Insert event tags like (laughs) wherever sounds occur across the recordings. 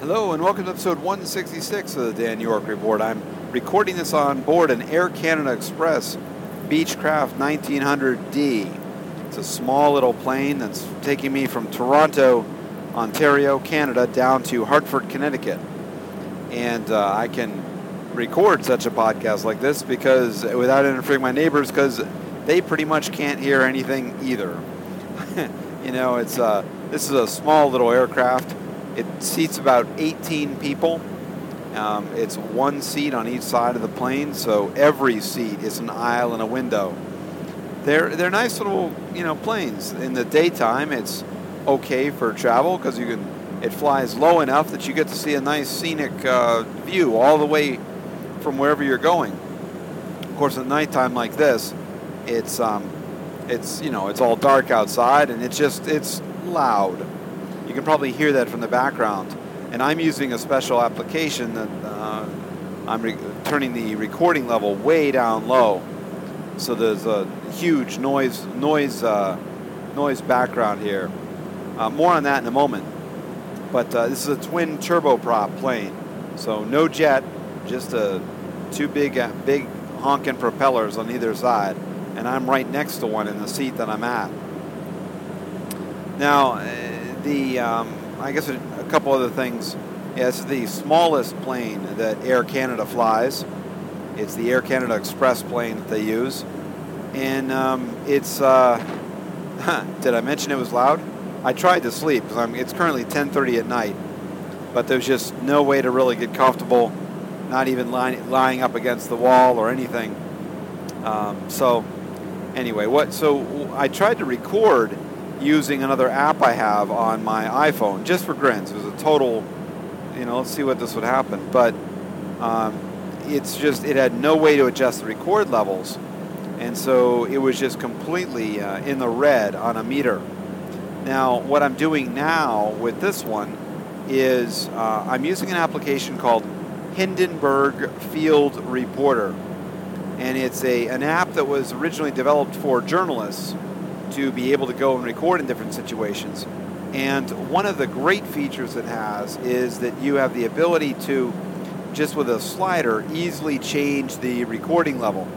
Hello, and welcome to episode 166 of the Dan York Report. I'm recording this on board an Air Canada Express Beechcraft 1900D. It's a small little plane that's taking me from Toronto, Ontario, Canada, down to Hartford, Connecticut. And uh, I can record such a podcast like this because without interfering my neighbors, because they pretty much can't hear anything either. (laughs) you know, it's uh, this is a small little aircraft it seats about 18 people. Um, it's one seat on each side of the plane, so every seat is an aisle and a window. They're they're nice little you know planes. In the daytime, it's okay for travel because you can. It flies low enough that you get to see a nice scenic uh, view all the way from wherever you're going. Of course, at nighttime like this, it's um, it's you know it's all dark outside and it's just it's loud. You can probably hear that from the background. And I'm using a special application that uh, I'm re- turning the recording level way down low. So there's a huge noise noise uh, noise background here. Uh, more on that in a moment. But uh, this is a twin turboprop plane, so no jet, just a two big uh, big honking propellers on either side, and I'm right next to one in the seat that I'm at. Now the um, I guess a, couple other things. This the smallest plane that Air Canada flies. It's the Air Canada Express plane that they use, and um, it's. Uh, (laughs) did I mention it was loud? I tried to sleep because it's currently 10:30 at night, but there's just no way to really get comfortable, not even lying, lying up against the wall or anything. Um, so, anyway, what? So I tried to record using another app I have on my iPhone just for grins. It was a total, you know, let's see what this would happen. But um, it's just, it had no way to adjust the record levels. And so it was just completely uh, in the red on a meter. Now, what I'm doing now with this one is uh, I'm using an application called Hindenburg Field Recorder. And it's a, an app that was originally developed for journalists to be able to go and record in different situations. And one of the great features it has is that you have the ability to, just with a slider, easily change the recording level.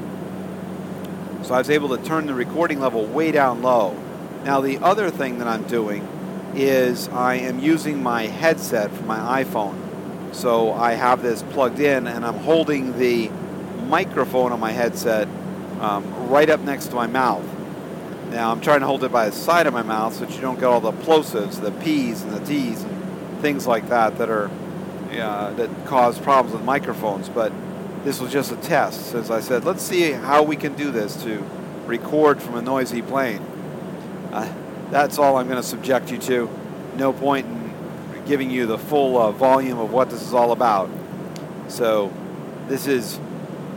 So I was able to turn the recording level way down low. Now, the other thing that I'm doing is I am using my headset for my iPhone. So I have this plugged in and I'm holding the microphone on my headset um, right up next to my mouth. Now I'm trying to hold it by the side of my mouth so that you don't get all the plosives, the P's and the T's and things like that that are uh, that cause problems with microphones. But this was just a test. As I said, let's see how we can do this to record from a noisy plane. Uh, that's all I'm going to subject you to. No point in giving you the full uh, volume of what this is all about. So this is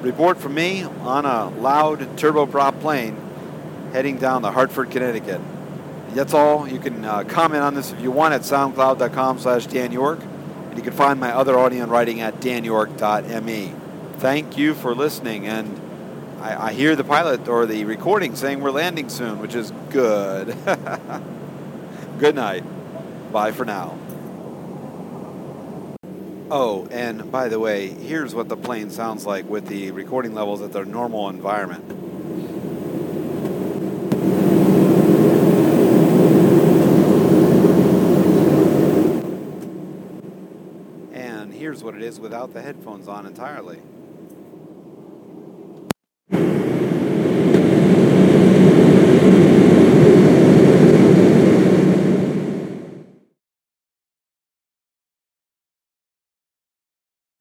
report from me on a loud turboprop plane heading down to Hartford, Connecticut. That's all. You can uh, comment on this if you want at soundcloud.com slash Dan York. And you can find my other audio and writing at danyork.me. Thank you for listening. And I, I hear the pilot or the recording saying we're landing soon, which is good. (laughs) good night. Bye for now. Oh, and by the way, here's what the plane sounds like with the recording levels at their normal environment. here's it is without the headphones on entirely.